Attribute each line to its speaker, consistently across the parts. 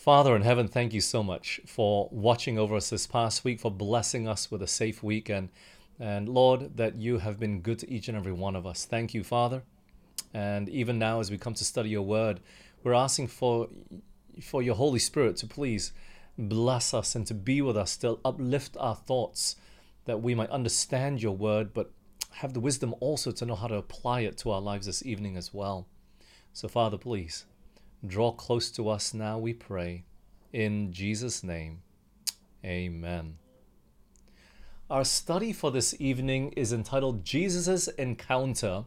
Speaker 1: Father in heaven, thank you so much for watching over us this past week, for blessing us with a safe weekend. And Lord, that you have been good to each and every one of us. Thank you, Father. And even now, as we come to study your word, we're asking for, for your Holy Spirit to please bless us and to be with us, to uplift our thoughts, that we might understand your word, but have the wisdom also to know how to apply it to our lives this evening as well. So, Father, please Draw close to us now, we pray. In Jesus' name, amen. Our study for this evening is entitled Jesus' Encounter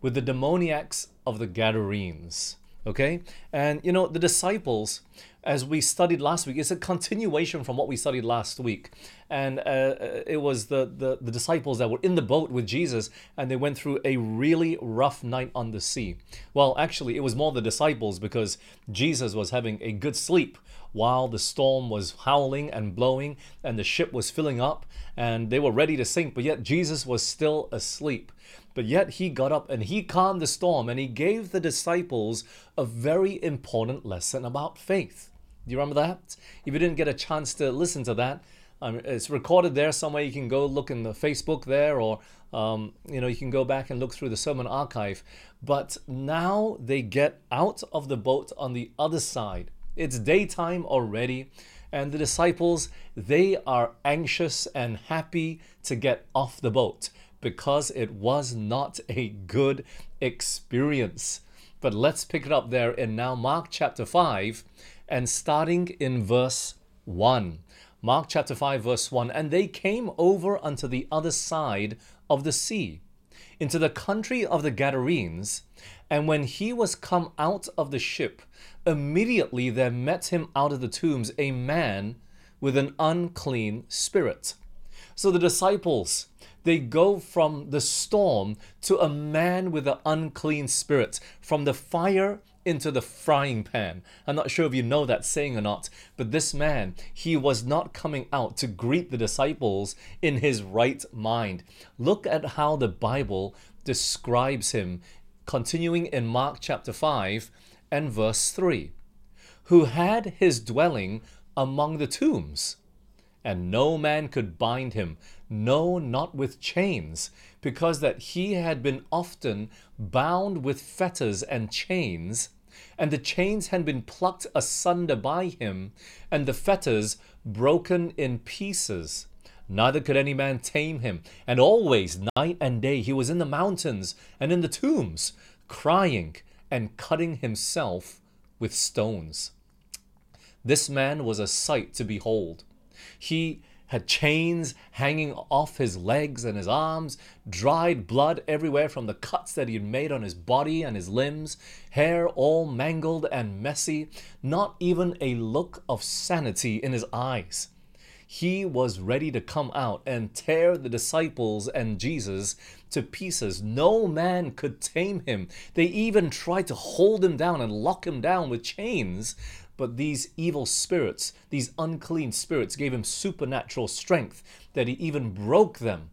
Speaker 1: with the Demoniacs of the Gadarenes. Okay? And you know, the disciples, as we studied last week, it's a continuation from what we studied last week. And uh, uh, it was the, the, the disciples that were in the boat with Jesus and they went through a really rough night on the sea. Well, actually, it was more the disciples because Jesus was having a good sleep while the storm was howling and blowing and the ship was filling up and they were ready to sink, but yet Jesus was still asleep. But yet he got up and he calmed the storm and he gave the disciples a very important lesson about faith. Do you remember that? If you didn't get a chance to listen to that, um, it's recorded there somewhere. You can go look in the Facebook there, or um, you know you can go back and look through the sermon archive. But now they get out of the boat on the other side. It's daytime already, and the disciples they are anxious and happy to get off the boat because it was not a good experience. But let's pick it up there in now Mark chapter 5 and starting in verse 1. Mark chapter 5, verse 1 And they came over unto the other side of the sea, into the country of the Gadarenes. And when he was come out of the ship, immediately there met him out of the tombs a man with an unclean spirit. So the disciples, they go from the storm to a man with an unclean spirit, from the fire into the frying pan. I'm not sure if you know that saying or not, but this man, he was not coming out to greet the disciples in his right mind. Look at how the Bible describes him, continuing in Mark chapter 5 and verse 3 who had his dwelling among the tombs and no man could bind him, no, not with chains, because that he had been often bound with fetters and chains, and the chains had been plucked asunder by him, and the fetters broken in pieces. Neither could any man tame him, and always, night and day, he was in the mountains and in the tombs, crying and cutting himself with stones. This man was a sight to behold. He had chains hanging off his legs and his arms, dried blood everywhere from the cuts that he had made on his body and his limbs, hair all mangled and messy, not even a look of sanity in his eyes. He was ready to come out and tear the disciples and Jesus to pieces. No man could tame him. They even tried to hold him down and lock him down with chains, but these evil spirits, these unclean spirits, gave him supernatural strength that he even broke them,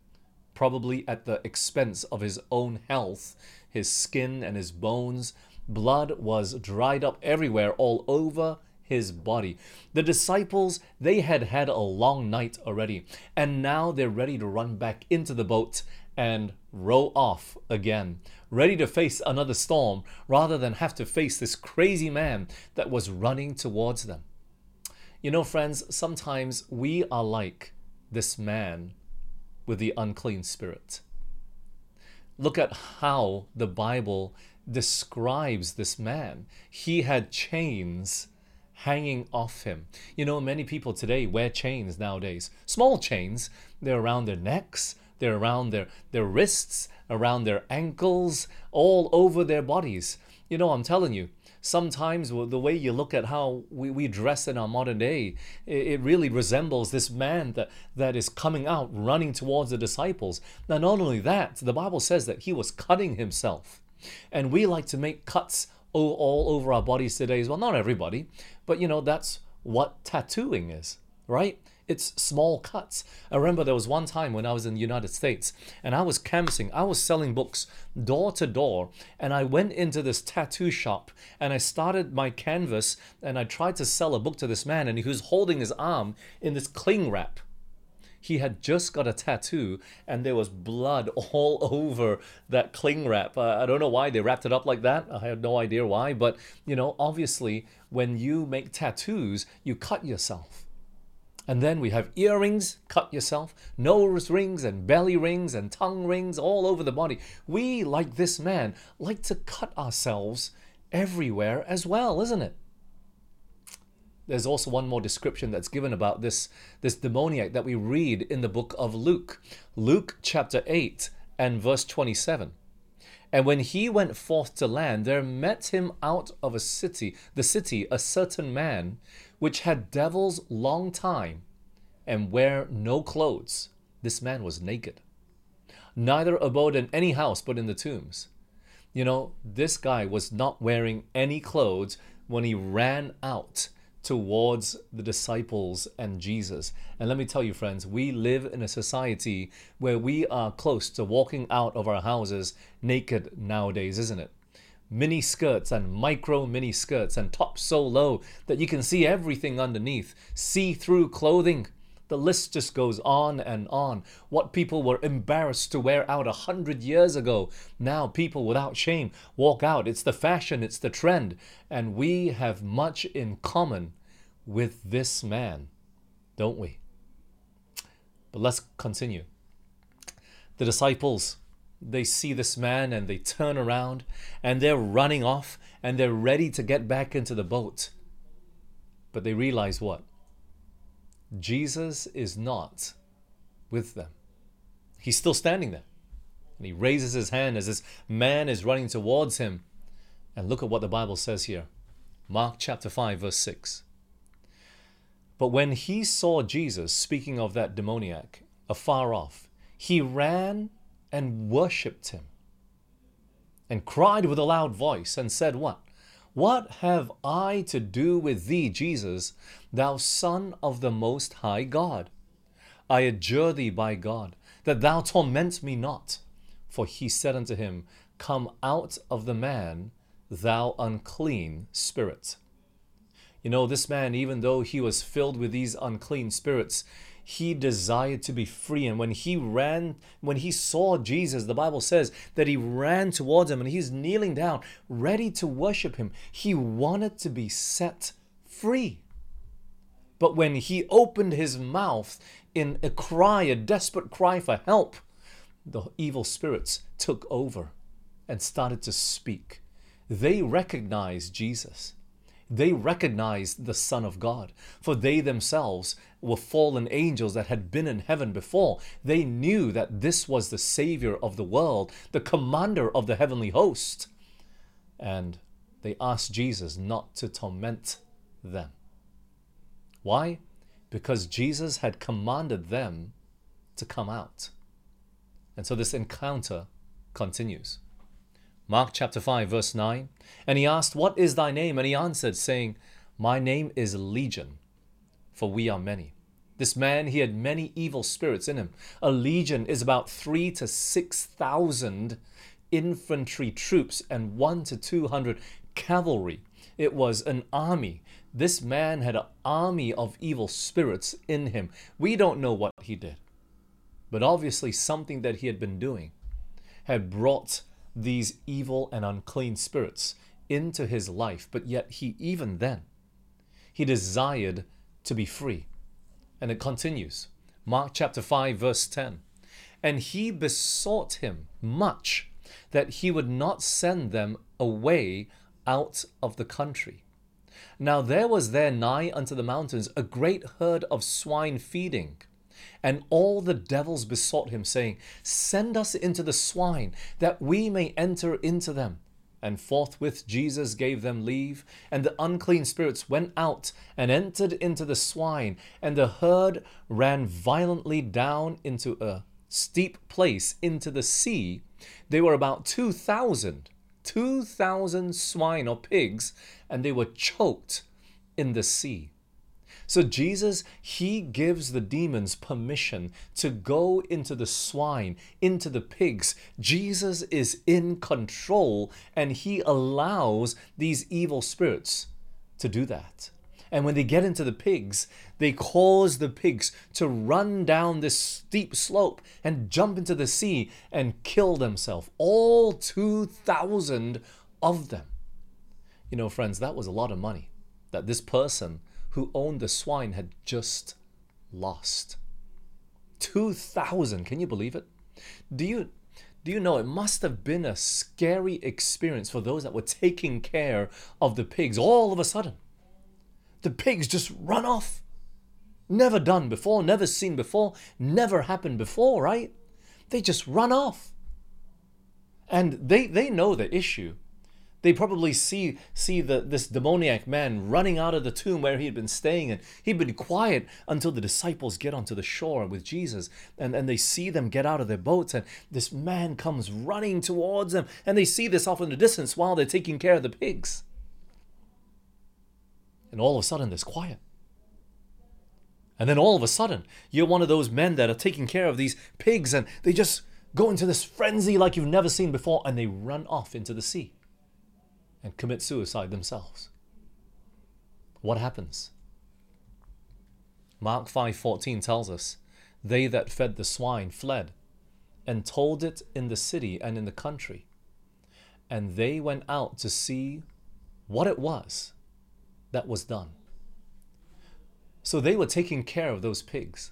Speaker 1: probably at the expense of his own health, his skin and his bones. Blood was dried up everywhere, all over his body. The disciples, they had had a long night already, and now they're ready to run back into the boat and row off again, ready to face another storm rather than have to face this crazy man that was running towards them. You know, friends, sometimes we are like this man with the unclean spirit. Look at how the Bible describes this man. He had chains hanging off him. You know, many people today wear chains nowadays. Small chains, they're around their necks, they're around their, their wrists, around their ankles, all over their bodies. You know, I'm telling you, sometimes the way you look at how we, we dress in our modern day, it, it really resembles this man that, that is coming out running towards the disciples. Now, not only that, the Bible says that he was cutting himself. And we like to make cuts all, all over our bodies today as well. Not everybody, but you know, that's what tattooing is, right? It's small cuts. I remember there was one time when I was in the United States and I was canvassing, I was selling books door to door, and I went into this tattoo shop and I started my canvas and I tried to sell a book to this man, and he was holding his arm in this cling wrap he had just got a tattoo and there was blood all over that cling wrap. Uh, I don't know why they wrapped it up like that. I have no idea why, but you know, obviously, when you make tattoos, you cut yourself. And then we have earrings, cut yourself, nose rings and belly rings and tongue rings all over the body. We, like this man, like to cut ourselves everywhere as well, isn't it? There's also one more description that's given about this, this demoniac that we read in the book of Luke. Luke chapter 8 and verse 27. And when he went forth to land, there met him out of a city, the city, a certain man, which had devils long time, and wear no clothes. This man was naked. Neither abode in any house but in the tombs. You know, this guy was not wearing any clothes when he ran out towards the disciples and Jesus. And let me tell you, friends, we live in a society where we are close to walking out of our houses naked nowadays, isn't it? Mini skirts and micro mini skirts and tops so low that you can see everything underneath, see through clothing. The list just goes on and on. What people were embarrassed to wear out a hundred years ago, now people without shame walk out. It's the fashion, it's the trend. And we have much in common with this man, don't we? But let's continue. The disciples, they see this man and they turn around and they're running off and they're ready to get back into the boat. But they realize what? Jesus is not with them. He's still standing there. And he raises his hand as this man is running towards him. And look at what the Bible says here Mark chapter 5, verse 6. But when he saw Jesus, speaking of that demoniac, afar off, he ran and worshipped him and cried with a loud voice and said, What? What have I to do with thee, Jesus, thou Son of the Most High God? I adjure thee by God, that thou torment me not. For he said unto him, Come out of the man, thou unclean spirit. You know, this man, even though he was filled with these unclean spirits, he desired to be free. And when he ran, when he saw Jesus, the Bible says that he ran towards him and he's kneeling down, ready to worship him. He wanted to be set free. But when he opened his mouth in a cry, a desperate cry for help, the evil spirits took over and started to speak. They recognized Jesus. They recognized the Son of God, for they themselves were fallen angels that had been in heaven before. They knew that this was the Savior of the world, the commander of the heavenly host. And they asked Jesus not to torment them. Why? Because Jesus had commanded them to come out. And so this encounter continues. Mark chapter 5, verse 9. And he asked, What is thy name? And he answered, saying, My name is Legion, for we are many. This man, he had many evil spirits in him. A legion is about three to six thousand infantry troops and one to two hundred cavalry. It was an army. This man had an army of evil spirits in him. We don't know what he did, but obviously something that he had been doing had brought these evil and unclean spirits into his life, but yet he, even then, he desired to be free. And it continues. Mark chapter 5, verse 10. And he besought him much that he would not send them away out of the country. Now there was there nigh unto the mountains a great herd of swine feeding. And all the devils besought him, saying, Send us into the swine, that we may enter into them. And forthwith Jesus gave them leave, and the unclean spirits went out and entered into the swine, and the herd ran violently down into a steep place into the sea. They were about two thousand, two thousand swine or pigs, and they were choked in the sea. So Jesus, he gives the demons permission to go into the swine, into the pigs. Jesus is in control and he allows these evil spirits to do that. And when they get into the pigs, they cause the pigs to run down this steep slope and jump into the sea and kill themselves. All 2,000 of them. You know, friends, that was a lot of money that this person who owned the swine had just lost. 2,000, can you believe it? Do you do you know it must have been a scary experience for those that were taking care of the pigs all of a sudden? The pigs just run off. Never done before, never seen before, never happened before, right? They just run off. And they, they know the issue. They probably see see the, this demoniac man running out of the tomb where he had been staying, and he'd been quiet until the disciples get onto the shore with Jesus, and, and they see them get out of their boats, and this man comes running towards them, and they see this off in the distance while they're taking care of the pigs. And all of a sudden, there's quiet. And then all of a sudden, you're one of those men that are taking care of these pigs, and they just go into this frenzy like you've never seen before, and they run off into the sea and commit suicide themselves. What happens? Mark 5:14 tells us, "They that fed the swine fled and told it in the city and in the country, and they went out to see what it was that was done." So they were taking care of those pigs.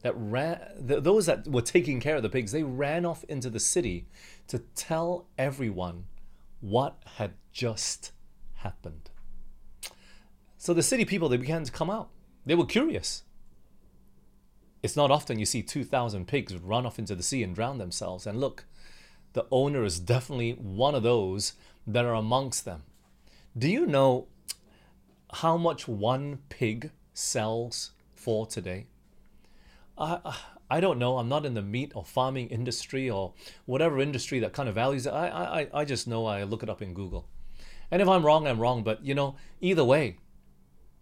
Speaker 1: That ran, those that were taking care of the pigs, they ran off into the city to tell everyone what had just happened. So the city people, they began to come out. They were curious. It's not often you see 2,000 pigs run off into the sea and drown themselves. And look, the owner is definitely one of those that are amongst them. Do you know how much one pig sells for today? I, uh, I don't know. I'm not in the meat or farming industry or whatever industry that kind of values it. I, I, I just know I look it up in Google. And if I'm wrong, I'm wrong. But, you know, either way,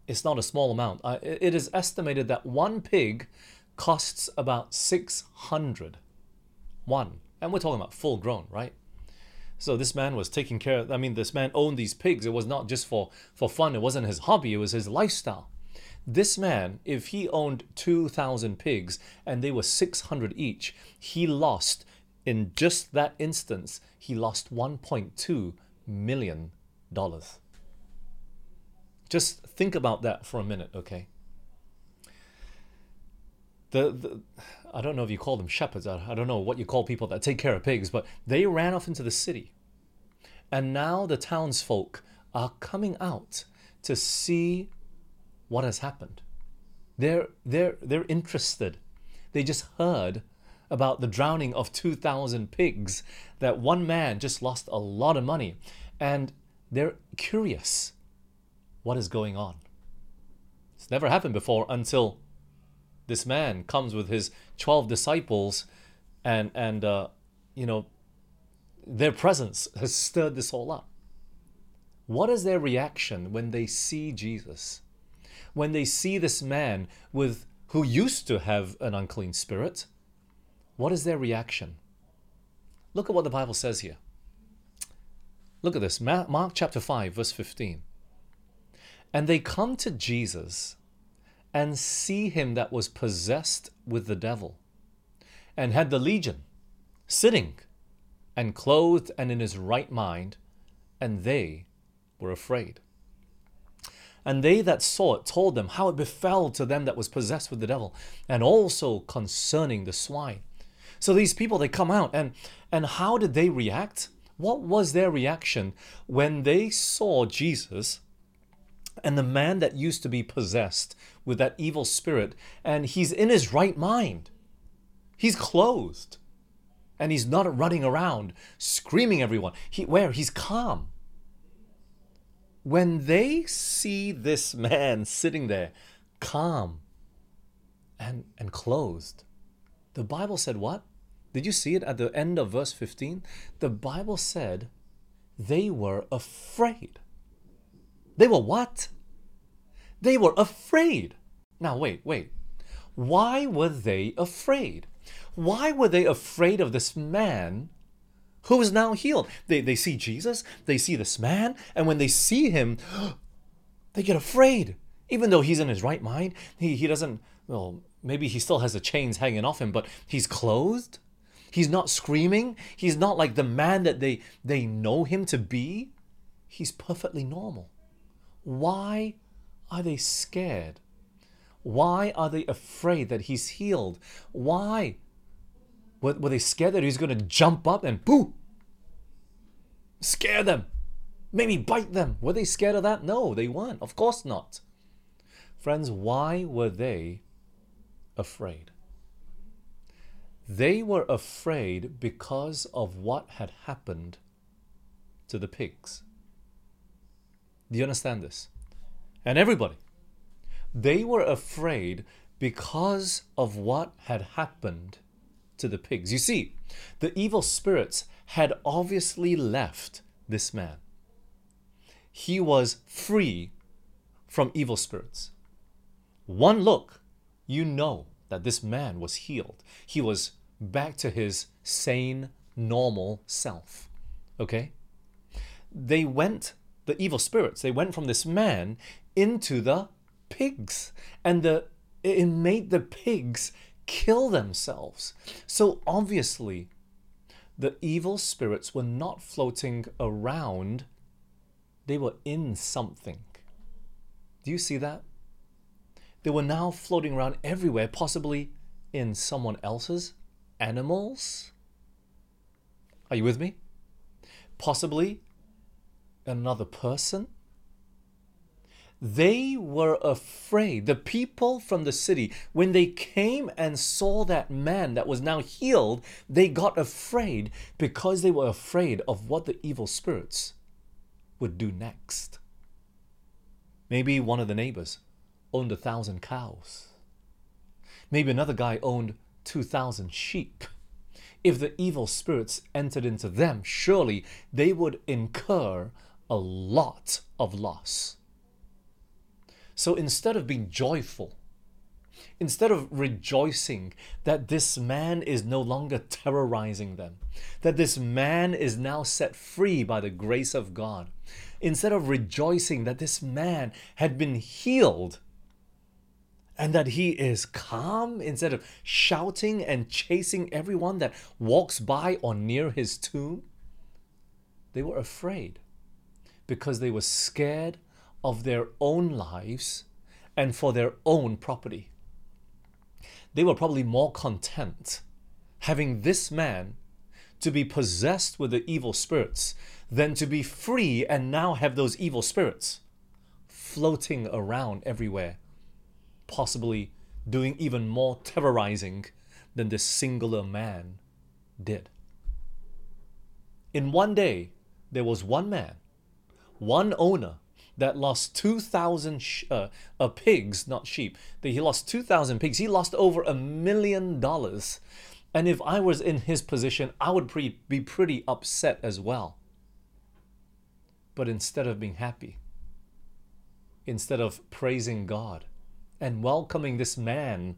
Speaker 1: it's not a small amount. Uh, it is estimated that one pig costs about 600. One. And we're talking about full grown, right? So this man was taking care of, I mean, this man owned these pigs. It was not just for, for fun. It wasn't his hobby. It was his lifestyle. This man, if he owned 2,000 pigs and they were 600 each, he lost, in just that instance, he lost $1.2 million. Just think about that for a minute, okay? The, the I don't know if you call them shepherds, I, I don't know what you call people that take care of pigs, but they ran off into the city. And now the townsfolk are coming out to see what has happened. They're, they're, they're interested. They just heard about the drowning of 2,000 pigs, that one man just lost a lot of money. And they're curious what is going on. It's never happened before until this man comes with his 12 disciples and, and uh, you know, their presence has stirred this all up. What is their reaction when they see Jesus? When they see this man with who used to have an unclean spirit, what is their reaction? Look at what the Bible says here. Look at this Mark chapter 5, verse 15. And they come to Jesus and see him that was possessed with the devil and had the legion sitting and clothed and in his right mind, and they were afraid. And they that saw it told them how it befell to them that was possessed with the devil, and also concerning the swine. So these people they come out and and how did they react? What was their reaction when they saw Jesus and the man that used to be possessed with that evil spirit and he's in his right mind. He's clothed and he's not running around screaming everyone. He where he's calm when they see this man sitting there, calm and, and closed, the Bible said what? Did you see it at the end of verse 15? The Bible said they were afraid. They were what? They were afraid. Now, wait, wait. Why were they afraid? Why were they afraid of this man who is now healed? They, they see Jesus, they see this man, and when they see him, they get afraid. Even though he's in his right mind, he, he doesn't, well, maybe he still has the chains hanging off him, but he's clothed. He's not screaming. He's not like the man that they, they know him to be. He's perfectly normal. Why are they scared? Why are they afraid that he's healed? Why? Were, were they scared that he's going to jump up and boo? Scare them. Maybe bite them. Were they scared of that? No, they weren't. Of course not. Friends, why were they afraid? They were afraid because of what had happened to the pigs. Do you understand this? And everybody, they were afraid because of what had happened to the pigs. You see, the evil spirits had obviously left this man. He was free from evil spirits. One look, you know that this man was healed. He was back to his sane, normal self. Okay? They went, the evil spirits, they went from this man into the pigs. And the it made the pigs kill themselves. So obviously, the evil spirits were not floating around, they were in something. Do you see that? They were now floating around everywhere, possibly in someone else's animals. Are you with me? Possibly another person they were afraid. The people from the city, when they came and saw that man that was now healed, they got afraid because they were afraid of what the evil spirits would do next. Maybe one of the neighbors owned a thousand cows. Maybe another guy owned 2,000 sheep. If the evil spirits entered into them, surely they would incur a lot of loss. So instead of being joyful, instead of rejoicing that this man is no longer terrorizing them, that this man is now set free by the grace of God, instead of rejoicing that this man had been healed and that he is calm, instead of shouting and chasing everyone that walks by or near his tomb, they were afraid because they were scared of their own lives and for their own property. They were probably more content having this man to be possessed with the evil spirits than to be free and now have those evil spirits floating around everywhere, possibly doing even more terrorizing than this singular man did. In one day, there was one man, one owner that lost 2,000 sh- uh, uh, pigs, not sheep. That He lost 2,000 pigs. He lost over a million dollars. And if I was in his position, I would pre- be pretty upset as well. But instead of being happy, instead of praising God and welcoming this man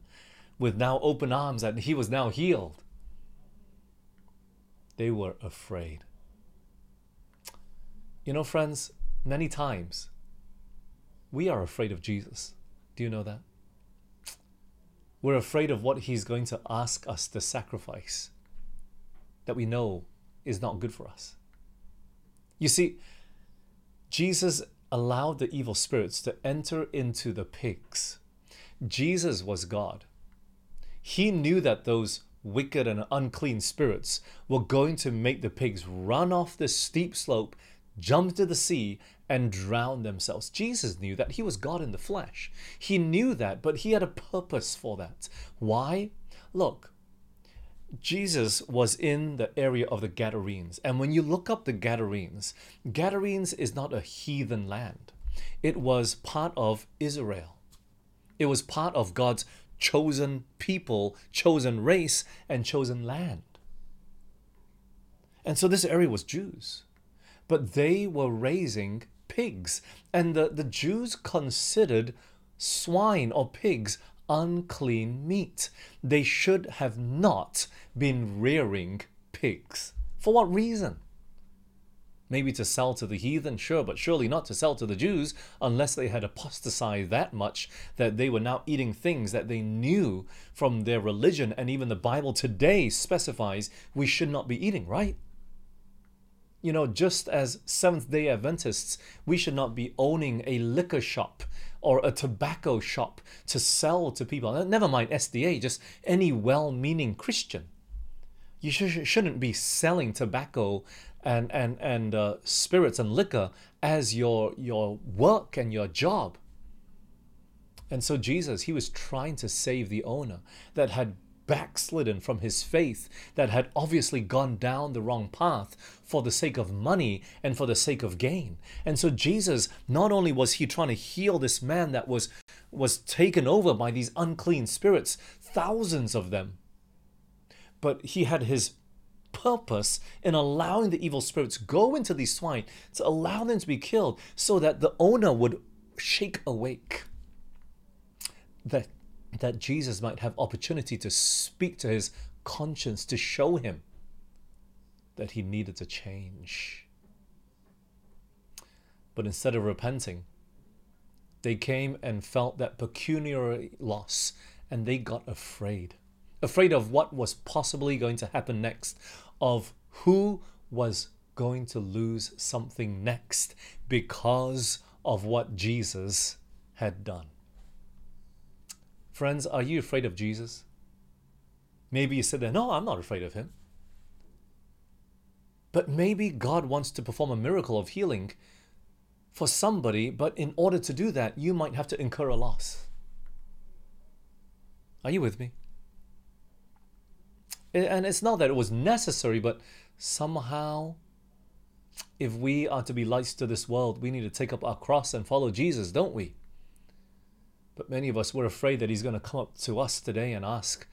Speaker 1: with now open arms that he was now healed, they were afraid. You know, friends, many times we are afraid of Jesus. Do you know that? We're afraid of what he's going to ask us to sacrifice that we know is not good for us. You see, Jesus allowed the evil spirits to enter into the pigs. Jesus was God. He knew that those wicked and unclean spirits were going to make the pigs run off the steep slope, jump into the sea, and drown themselves. Jesus knew that. He was God in the flesh. He knew that, but he had a purpose for that. Why? Look, Jesus was in the area of the Gadarenes. And when you look up the Gadarenes, Gadarenes is not a heathen land, it was part of Israel. It was part of God's chosen people, chosen race, and chosen land. And so this area was Jews. But they were raising pigs. And the, the Jews considered swine or pigs unclean meat. They should have not been rearing pigs. For what reason? Maybe to sell to the heathen, sure, but surely not to sell to the Jews unless they had apostatized that much that they were now eating things that they knew from their religion, and even the Bible today specifies we should not be eating, right? You know, just as Seventh day Adventists, we should not be owning a liquor shop or a tobacco shop to sell to people. Never mind SDA, just any well meaning Christian. You sh- shouldn't be selling tobacco and and and uh, spirits and liquor as your your work and your job. And so Jesus, he was trying to save the owner that had backslidden from his faith, that had obviously gone down the wrong path for the sake of money and for the sake of gain. And so Jesus, not only was he trying to heal this man that was was taken over by these unclean spirits, thousands of them, but he had his purpose in allowing the evil spirits go into these swine to allow them to be killed so that the owner would shake awake that that Jesus might have opportunity to speak to his conscience to show him that he needed to change but instead of repenting they came and felt that pecuniary loss and they got afraid afraid of what was possibly going to happen next, of who was going to lose something next because of what Jesus had done. Friends, are you afraid of Jesus? Maybe you said there, no, I'm not afraid of him. But maybe God wants to perform a miracle of healing for somebody, but in order to do that, you might have to incur a loss. Are you with me? And it's not that it was necessary, but somehow, if we are to be lights to this world, we need to take up our cross and follow Jesus, don't we? But many of us were afraid that He's going to come up to us today and ask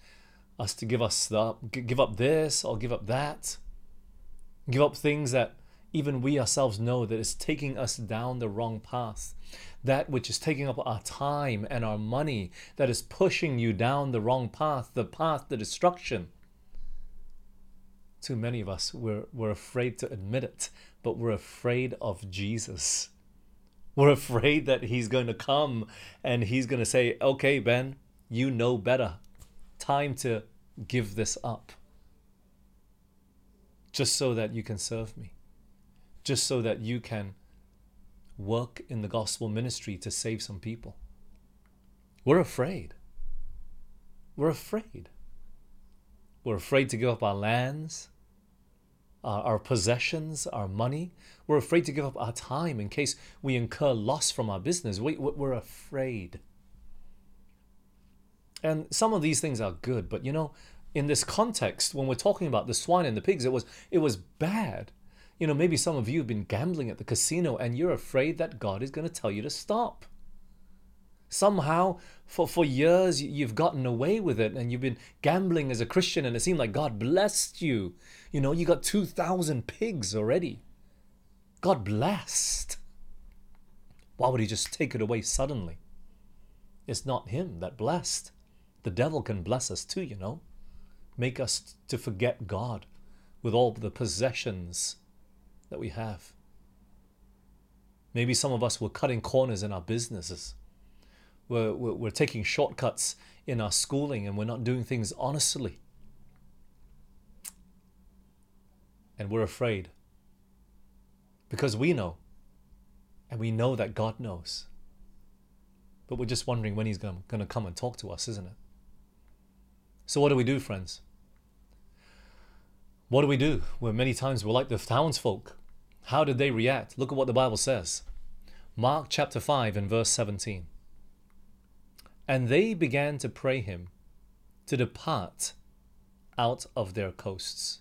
Speaker 1: us to give us the, give up this or give up that, give up things that even we ourselves know that is taking us down the wrong path. That which is taking up our time and our money, that is pushing you down the wrong path, the path to destruction too many of us, we're, we're afraid to admit it, but we're afraid of Jesus. We're afraid that he's going to come and he's going to say, okay, Ben, you know better. Time to give this up. Just so that you can serve me. Just so that you can work in the gospel ministry to save some people. We're afraid. We're afraid. We're afraid to give up our lands, uh, our possessions, our money. We're afraid to give up our time in case we incur loss from our business. We, we're afraid. And some of these things are good, but you know, in this context, when we're talking about the swine and the pigs, it was it was bad. You know, maybe some of you have been gambling at the casino and you're afraid that God is going to tell you to stop somehow for, for years you've gotten away with it and you've been gambling as a Christian and it seemed like God blessed you. You know, you got 2,000 pigs already. God blessed. Why would he just take it away suddenly? It's not him that blessed. The devil can bless us too, you know. Make us to forget God with all the possessions that we have. Maybe some of us were cutting corners in our businesses we're, we're, we're taking shortcuts in our schooling and we're not doing things honestly. And we're afraid because we know and we know that God knows. But we're just wondering when He's going to come and talk to us, isn't it? So, what do we do, friends? What do we do? Well, many times we're like the townsfolk. How did they react? Look at what the Bible says. Mark chapter 5 and verse 17. And they began to pray him to depart out of their coasts.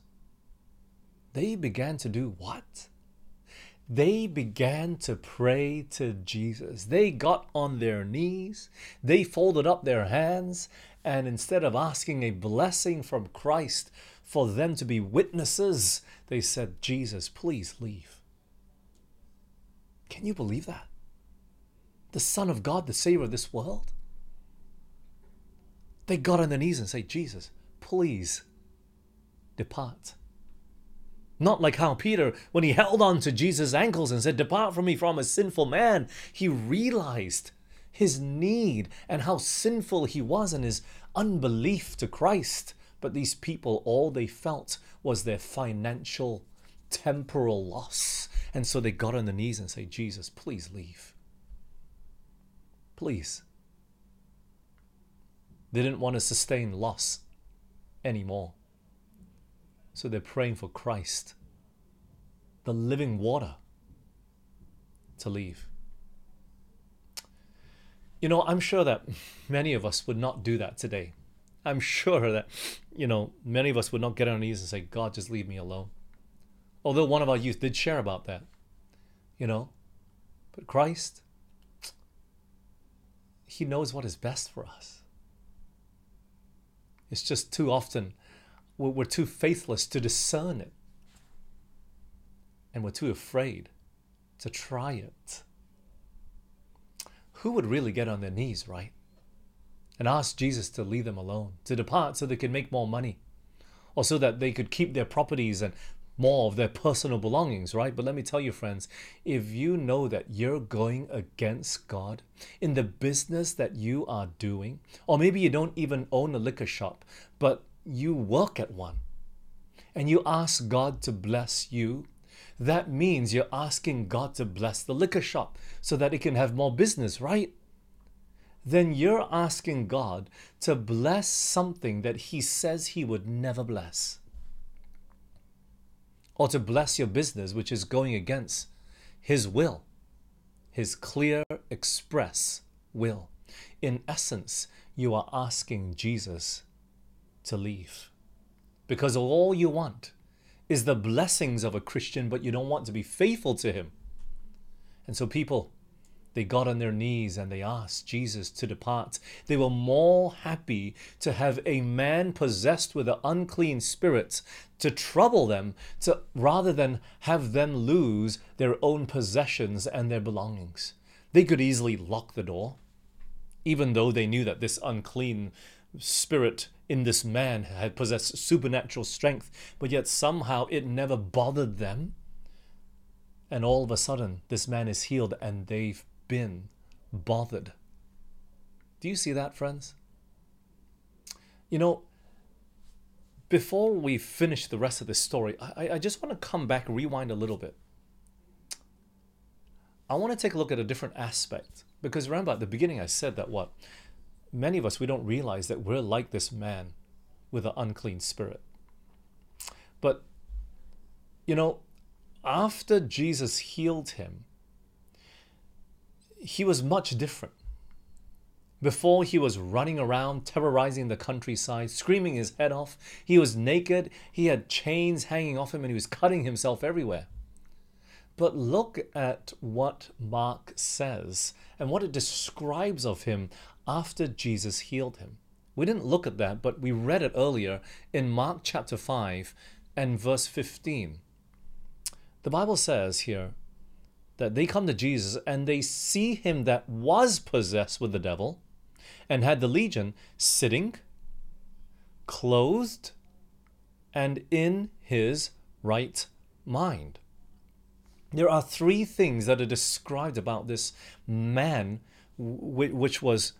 Speaker 1: They began to do what? They began to pray to Jesus. They got on their knees, they folded up their hands, and instead of asking a blessing from Christ for them to be witnesses, they said, Jesus, please leave. Can you believe that? The Son of God, the Savior of this world? They got on their knees and say, Jesus, please depart. Not like how Peter, when he held on to Jesus' ankles and said, Depart from me, from a sinful man, he realized his need and how sinful he was and his unbelief to Christ. But these people, all they felt was their financial, temporal loss. And so they got on their knees and say, Jesus, please leave. Please. They didn't want to sustain loss anymore. So they're praying for Christ, the living water, to leave. You know, I'm sure that many of us would not do that today. I'm sure that, you know, many of us would not get on our knees and say, God, just leave me alone. Although one of our youth did share about that, you know. But Christ, He knows what is best for us. It's just too often we're too faithless to discern it. And we're too afraid to try it. Who would really get on their knees, right? And ask Jesus to leave them alone, to depart so they could make more money, or so that they could keep their properties and more of their personal belongings, right? But let me tell you, friends, if you know that you're going against God in the business that you are doing, or maybe you don't even own a liquor shop, but you work at one and you ask God to bless you, that means you're asking God to bless the liquor shop so that it can have more business, right? Then you're asking God to bless something that He says He would never bless. Or to bless your business, which is going against His will, His clear, express will. In essence, you are asking Jesus to leave. Because all you want is the blessings of a Christian, but you don't want to be faithful to him. And so people, they got on their knees and they asked Jesus to depart. They were more happy to have a man possessed with an unclean spirit to trouble them to rather than have them lose their own possessions and their belongings. They could easily lock the door, even though they knew that this unclean spirit in this man had possessed supernatural strength, but yet somehow it never bothered them. And all of a sudden, this man is healed and they've been bothered. Do you see that, friends? You know, before we finish the rest of this story, I, I just want to come back, rewind a little bit. I want to take a look at a different aspect. Because remember, at the beginning, I said that what? Many of us, we don't realize that we're like this man with an unclean spirit. But, you know, after Jesus healed him, he was much different. Before he was running around, terrorizing the countryside, screaming his head off. He was naked, he had chains hanging off him, and he was cutting himself everywhere. But look at what Mark says and what it describes of him after Jesus healed him. We didn't look at that, but we read it earlier in Mark chapter 5 and verse 15. The Bible says here that they come to Jesus and they see him that was possessed with the devil and had the legion sitting, clothed, and in his right mind. There are three things that are described about this man, which was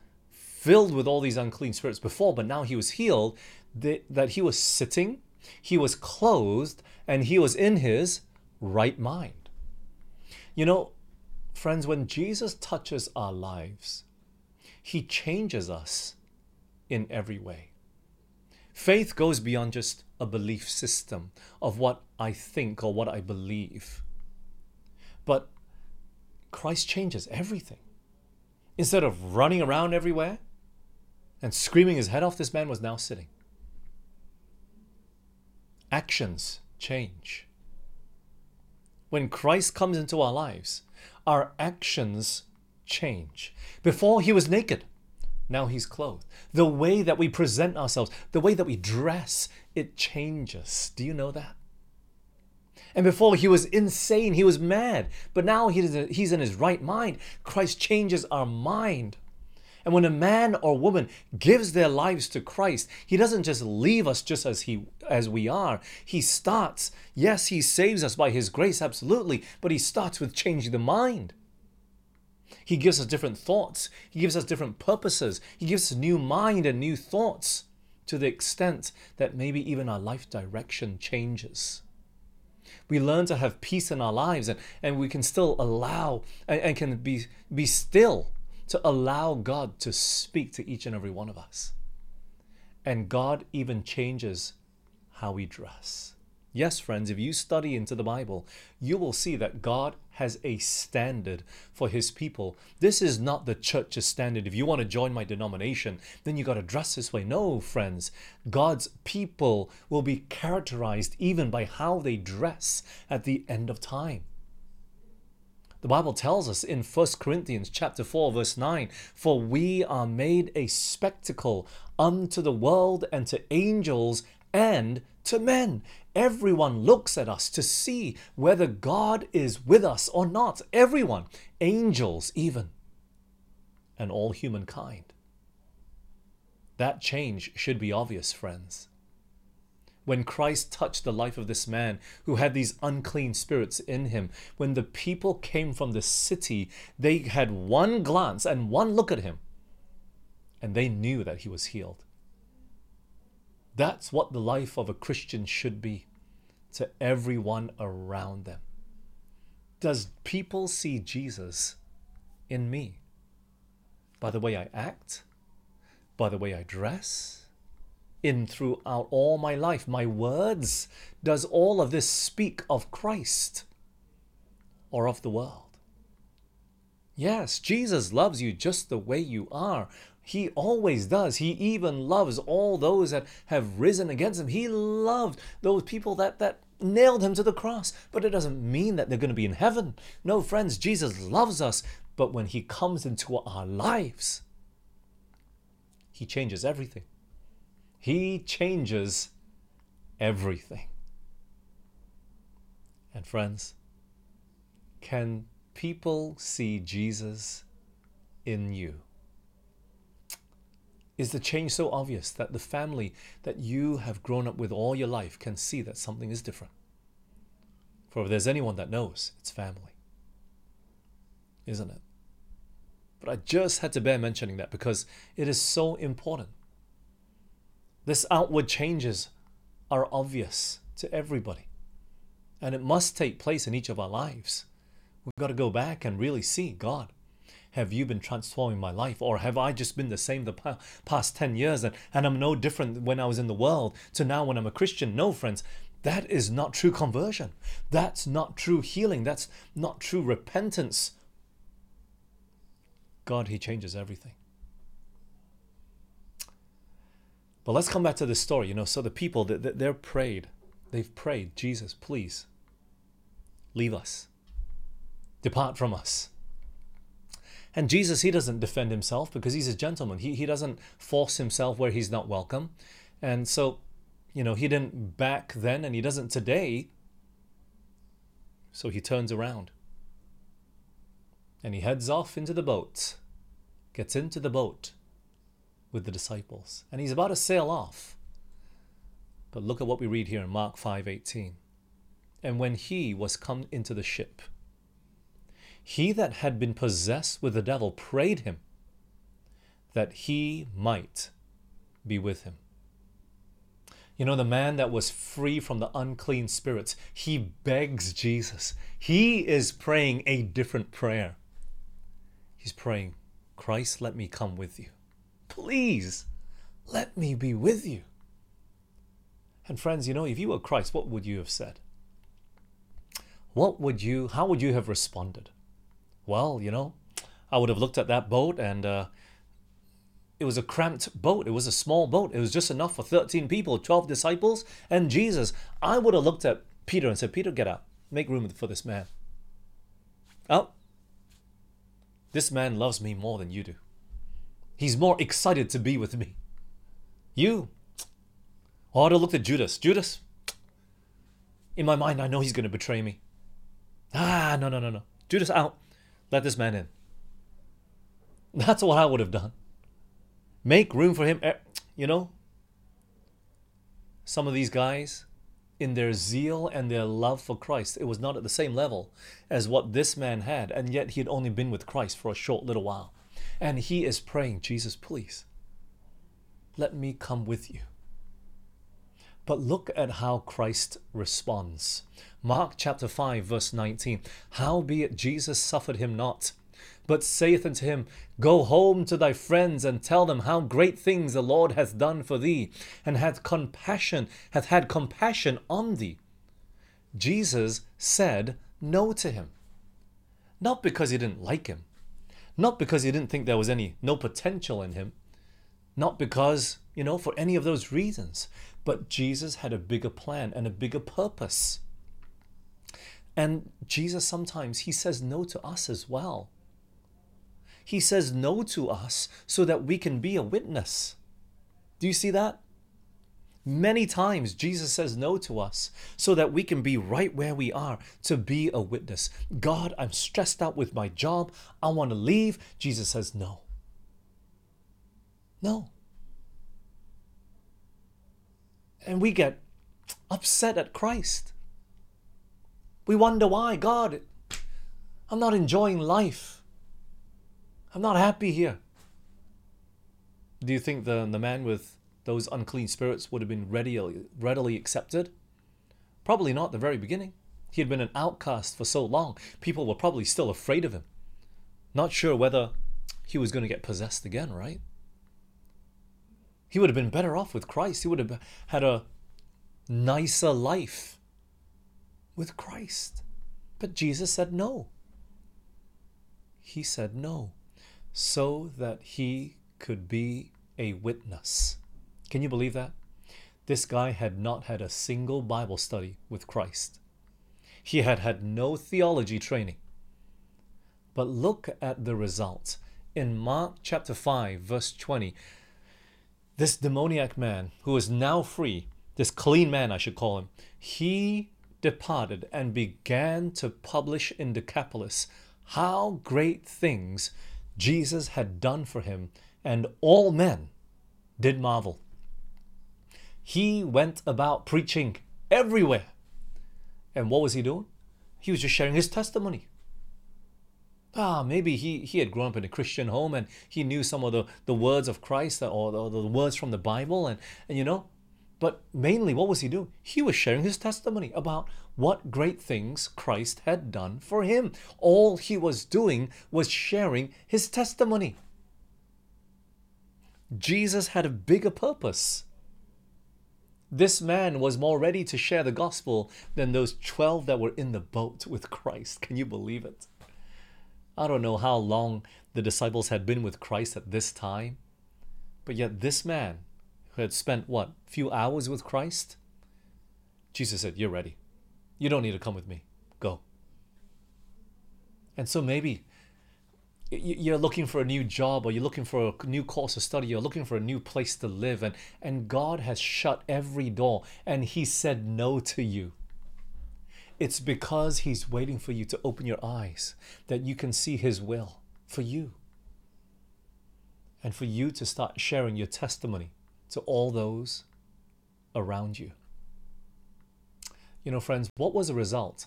Speaker 1: filled with all these unclean spirits before, but now he was healed, that he was sitting, he was clothed, and he was in his right mind. You know, friends, when Jesus touches our lives, he changes us in every way. Faith goes beyond just a belief system of what I think or what I believe. But Christ changes everything. Instead of running around everywhere, and screaming his head off, this man was now sitting. Actions change. When Christ comes into our lives, our actions change. Before he was naked, now he's clothed. The way that we present ourselves, the way that we dress, it changes. Do you know that? And before he was insane, he was mad. But now he's in his right mind. Christ changes our mind. And when a man or woman gives their lives to Christ, he doesn't just leave us just as he as we are. He starts, yes, he saves us by his grace absolutely, but he starts with changing the mind. He gives us different thoughts. He gives us different purposes. He gives us new mind and new thoughts to the extent that maybe even our life direction changes. We learn to have peace in our lives and, and we can still allow and, and can be, be still to allow God to speak to each and every one of us. And God even changes how we dress. Yes, friends, if you study into the Bible, you will see that God has a standard for his people. This is not the church's standard. If you want to join my denomination, then you got to dress this way. No, friends, God's people will be characterized even by how they dress at the end of time. The Bible tells us in 1 Corinthians chapter 4 verse 9, "For we are made a spectacle unto the world and to angels and to men. Everyone looks at us to see whether God is with us or not. Everyone, angels even, and all humankind. That change should be obvious, friends. When Christ touched the life of this man who had these unclean spirits in him, when the people came from the city, they had one glance and one look at him, and they knew that he was healed. That's what the life of a Christian should be to everyone around them. Does people see Jesus in me? By the way I act? By the way I dress? In throughout all my life, my words? Does all of this speak of Christ or of the world? Yes, Jesus loves you just the way you are, he always does. He even loves all those that have risen against him. He loved those people that, that nailed him to the cross. But it doesn't mean that they're going to be in heaven. No, friends, Jesus loves us. But when he comes into our lives, he changes everything. He changes everything. And friends, can people see Jesus in you? Is the change so obvious that the family that you have grown up with all your life can see that something is different? For if there's anyone that knows, it's family. Isn't it? But I just had to bear mentioning that because it is so important. This outward changes are obvious to everybody. And it must take place in each of our lives. We've got to go back and really see God have you been transforming my life? Or have I just been the same the past 10 years and, and I'm no different when I was in the world to now when I'm a Christian? No, friends. That is not true conversion. That's not true healing. That's not true repentance. God, He changes everything. But let's come back to this story. You know, so the people, that they're prayed. They've prayed, Jesus, please leave us, depart from us. And Jesus, he doesn't defend himself because he's a gentleman. He, he doesn't force himself where he's not welcome. And so, you know, he didn't back then and he doesn't today. So he turns around and he heads off into the boat, gets into the boat with the disciples, and he's about to sail off. But look at what we read here in Mark 5:18. And when he was come into the ship, he that had been possessed with the devil prayed him that he might be with him. You know, the man that was free from the unclean spirits, he begs Jesus. He is praying a different prayer. He's praying, Christ, let me come with you. Please, let me be with you. And friends, you know, if you were Christ, what would you have said? What would you, how would you have responded? well, you know, I would have looked at that boat and uh, it was a cramped boat. It was a small boat. It was just enough for 13 people, 12 disciples, and Jesus. I would have looked at Peter and said, Peter, get out. Make room for this man. Oh, this man loves me more than you do. He's more excited to be with me. You. I would have looked at Judas. Judas, In my mind, I know he's going to betray me. Ah, no, no, no, no. Judas out. Let this man in. That's what I would have done. Make room for him. Eh, you know, some of these guys, in their zeal and their love for Christ, it was not at the same level as what this man had, and yet he had only been with Christ for a short little while. And he is praying, Jesus, please, let me come with you. But look at how Christ responds. Mark chapter 5, verse 19. Howbeit Jesus suffered him not, but saith unto him, Go home to thy friends and tell them how great things the Lord hath done for thee, and hath compassion, hath had compassion on thee. Jesus said no to him. Not because he didn't like him, not because he didn't think there was any no potential in him, not because, you know, for any of those reasons, but Jesus had a bigger plan and a bigger purpose. And Jesus sometimes he says no to us as well. He says no to us so that we can be a witness. Do you see that? Many times Jesus says no to us so that we can be right where we are to be a witness. God, I'm stressed out with my job. I want to leave. Jesus says no. No. And we get upset at Christ. We wonder why, God, I'm not enjoying life. I'm not happy here. Do you think the, the man with those unclean spirits would have been readily, readily accepted? Probably not at the very beginning. He had been an outcast for so long, people were probably still afraid of him. Not sure whether he was going to get possessed again, right? He would have been better off with Christ. He would have had a nicer life with Christ. But Jesus said no. He said no so that he could be a witness. Can you believe that? This guy had not had a single Bible study with Christ. He had had no theology training. But look at the result. In Mark chapter 5, verse 20, this demoniac man who is now free, this clean man, I should call him, he departed and began to publish in Decapolis how great things Jesus had done for him, and all men did marvel. He went about preaching everywhere. And what was he doing? He was just sharing his testimony ah, maybe he, he had grown up in a Christian home and he knew some of the, the words of Christ or the, the words from the Bible. And, and, you know, but mainly, what was he doing? He was sharing his testimony about what great things Christ had done for him. All he was doing was sharing his testimony. Jesus had a bigger purpose. This man was more ready to share the gospel than those 12 that were in the boat with Christ. Can you believe it? I don't know how long the disciples had been with Christ at this time, but yet this man who had spent what, few hours with Christ, Jesus said, You're ready. You don't need to come with me. Go. And so maybe you're looking for a new job or you're looking for a new course of study, you're looking for a new place to live, and, and God has shut every door and He said no to you. It's because He's waiting for you to open your eyes that you can see His will for you and for you to start sharing your testimony to all those around you. You know, friends, what was the result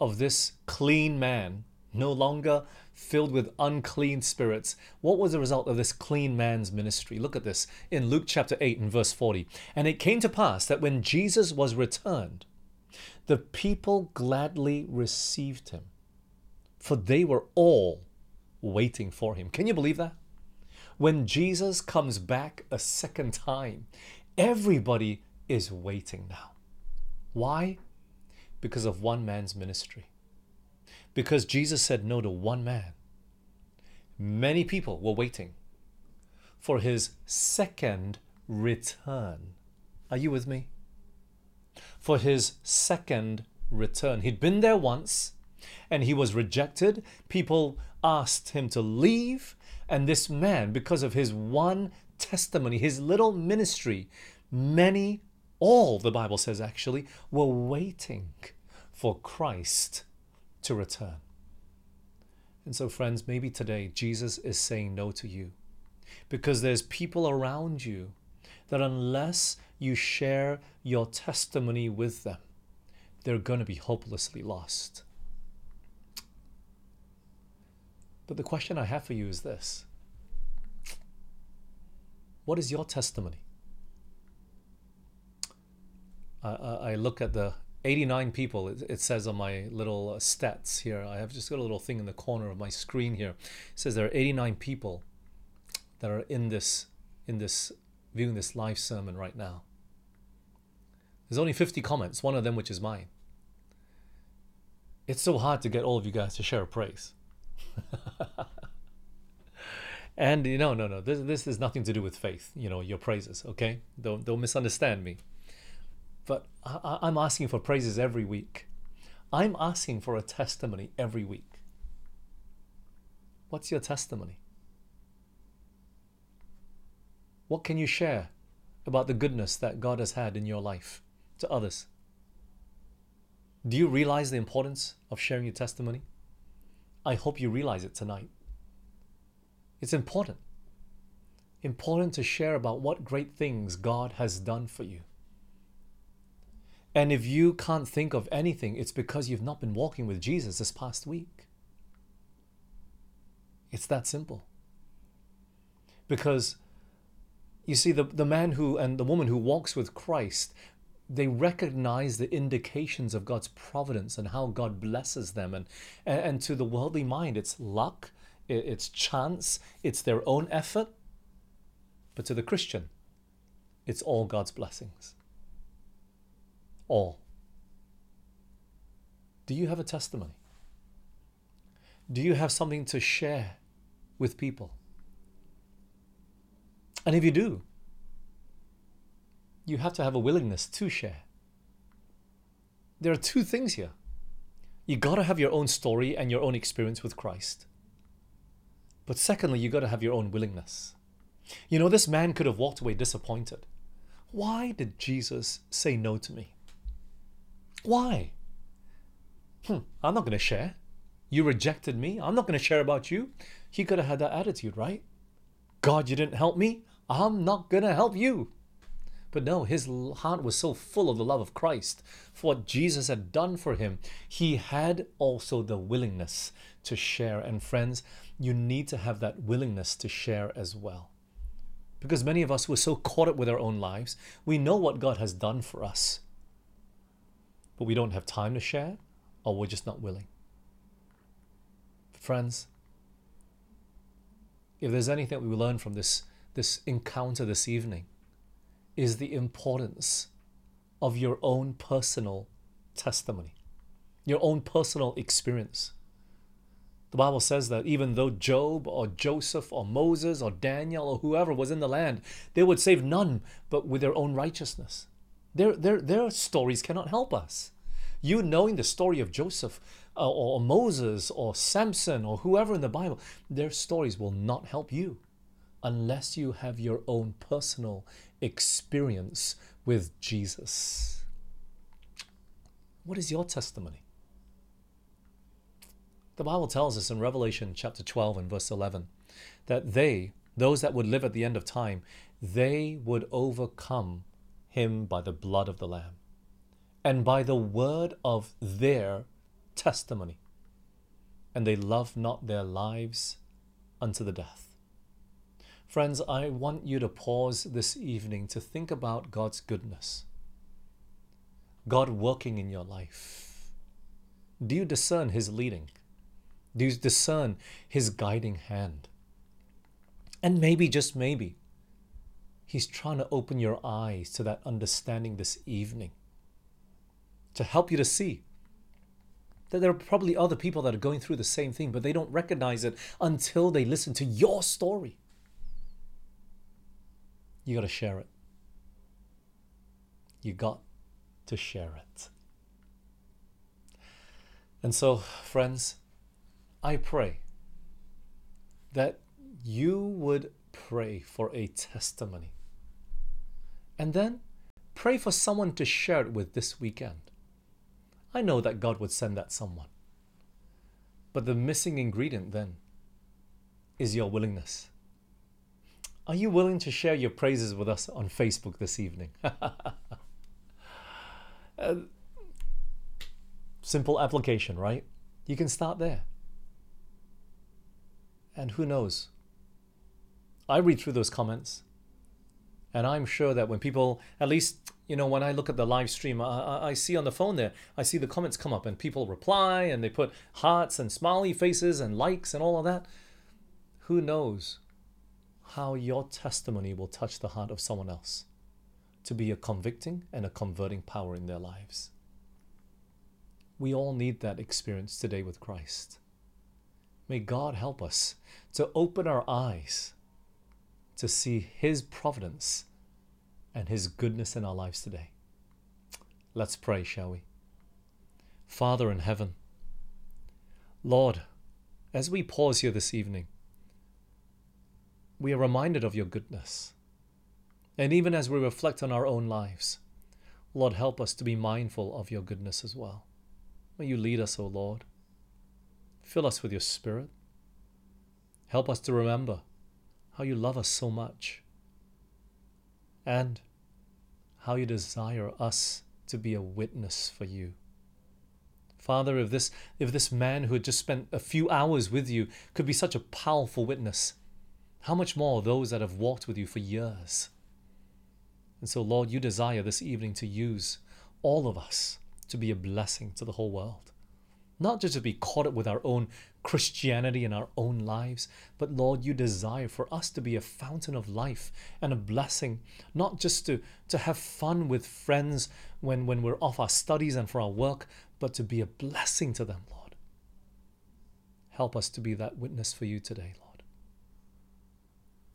Speaker 1: of this clean man no longer filled with unclean spirits. What was the result of this clean man's ministry? Look at this in Luke chapter 8 and verse 40. And it came to pass that when Jesus was returned, the people gladly received him, for they were all waiting for him. Can you believe that? When Jesus comes back a second time, everybody is waiting now. Why? Because of one man's ministry. Because Jesus said no to one man. Many people were waiting for his second return. Are you with me? for his second return. He'd been there once and he was rejected. People asked him to leave. And this man, because of his one testimony, his little ministry, many all the Bible says actually, were waiting for Christ to return. And so, friends, maybe today Jesus is saying no to you because there's people around you that unless you share your testimony with them, they're going to be hopelessly lost. But the question I have for you is this What is your testimony? I I look at the 89 people, it, it, says on my little uh, stats here. I have just got a little thing in the corner of my screen here. It says there are 89 people that are in this, in this, viewing this live sermon right now. There's only 50 comments, one of them which is mine. It's so hard to get all of you guys to share praise. and you know, no, no, this this has nothing to do with faith. You know, your praises. Okay, don't don't misunderstand me. But I, I'm asking for praises every week. I'm asking for a testimony every week. What's your testimony? What can you share about the goodness that God has had in your life to others? Do you realize the importance of sharing your testimony? I hope you realize it tonight. It's important. Important to share about what great things God has done for you. And if you can't think of anything, it's because you've not been walking with Jesus this past week. It's that simple. Because you see, the, the man who and the woman who walks with Christ, they recognize the indications of God's providence and how God blesses them. And, and, and to the worldly mind, it's luck, it's chance, it's their own effort. But to the Christian, it's all God's blessings. All. Do you have a testimony? Do you have something to share with people? And if you do, you have to have a willingness to share. There are two things here. You got to have your own story and your own experience with Christ. But secondly, you got to have your own willingness. You know, this man could have walked away disappointed. Why did Jesus say no to me? Why? Hmm, I'm not going to share. You rejected me. I'm not going to share about you. He could have had that attitude, right? God, you didn't help me. I'm not going to help you. But no, his heart was so full of the love of Christ for what Jesus had done for him. He had also the willingness to share. And friends, you need to have that willingness to share as well. Because many of us were so caught up with our own lives, we know what God has done for us, but we don't have time to share, or we're just not willing. Friends, if there's anything we learn from this, this encounter this evening, is the importance of your own personal testimony, your own personal experience. The Bible says that even though Job or Joseph or Moses or Daniel or whoever was in the land, they would save none but with their own righteousness. Their, their, their stories cannot help us. You knowing the story of Joseph uh, or, Moses or Samson or whoever in the Bible, their stories will not help you unless you have your own personal experience with Jesus. What is your testimony? The Bible tells us in Revelation chapter 12 and verse 11 that they, those that would live at the end of time, they would overcome him by the blood of the Lamb and by the word of their testimony. And they love not their lives unto the death. Friends, I want you to pause this evening to think about God's goodness. God working in your life. Do you discern His leading? Do you discern His guiding hand? And maybe, just maybe, He's trying to open your eyes to that understanding this evening to help you to see that there are probably other people that are going through the same thing, but they don't recognize it until they listen to your story you got to share it. You got to share it. And so, friends, I pray that you would pray for a testimony. And then Pray for someone to share it with this weekend. I know that God would send that someone. But the missing ingredient then is your willingness. Are you willing to share your praises with us on Facebook this evening? uh, simple application, right? You can start there. And who knows? I read through those comments, and I'm sure that when people, at least, you know, when I look at the live stream, I, I see on the phone there, I see the comments come up, and people reply, and they put hearts and smiley faces and likes and all of that. Who knows how your testimony will touch the heart of someone else to be a convicting and a converting power in their lives? We all need that experience today with Christ. May God help us to open our eyes to see His providence and His goodness in our lives today. Let's pray, shall we? Father in heaven, Lord, as we pause here this evening, we are reminded of your goodness. And even as we reflect on our own lives, Lord, help us to be mindful of your goodness as well. May you lead us, O Lord. Fill us with your Spirit. Help us to remember how you love us so much and how you desire us to be a witness for you. Father, if this, if this man who had just spent a few hours with you could be such a powerful witness, how much more those that have walked with you for years? And so, Lord, you desire this evening to use all of us to be a blessing to the whole world. Not just to be caught up with our own Christianity in our own lives, but Lord, you desire for us to be a fountain of life and a blessing, not just to, to have fun with friends when, when we're off our studies and for our work, but to be a blessing to them, Lord. Help us to be that witness for you today, Lord.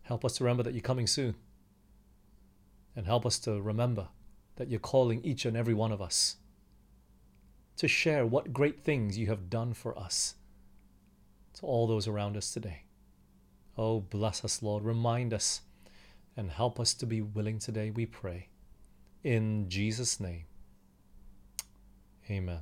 Speaker 1: Help us to remember that you're coming soon. And help us to remember that you're calling each and every one of us to share what great things you have done for us to all those around us today. Oh, bless us, Lord. Remind us and help us to be willing today, we pray. In Jesus' name, amen.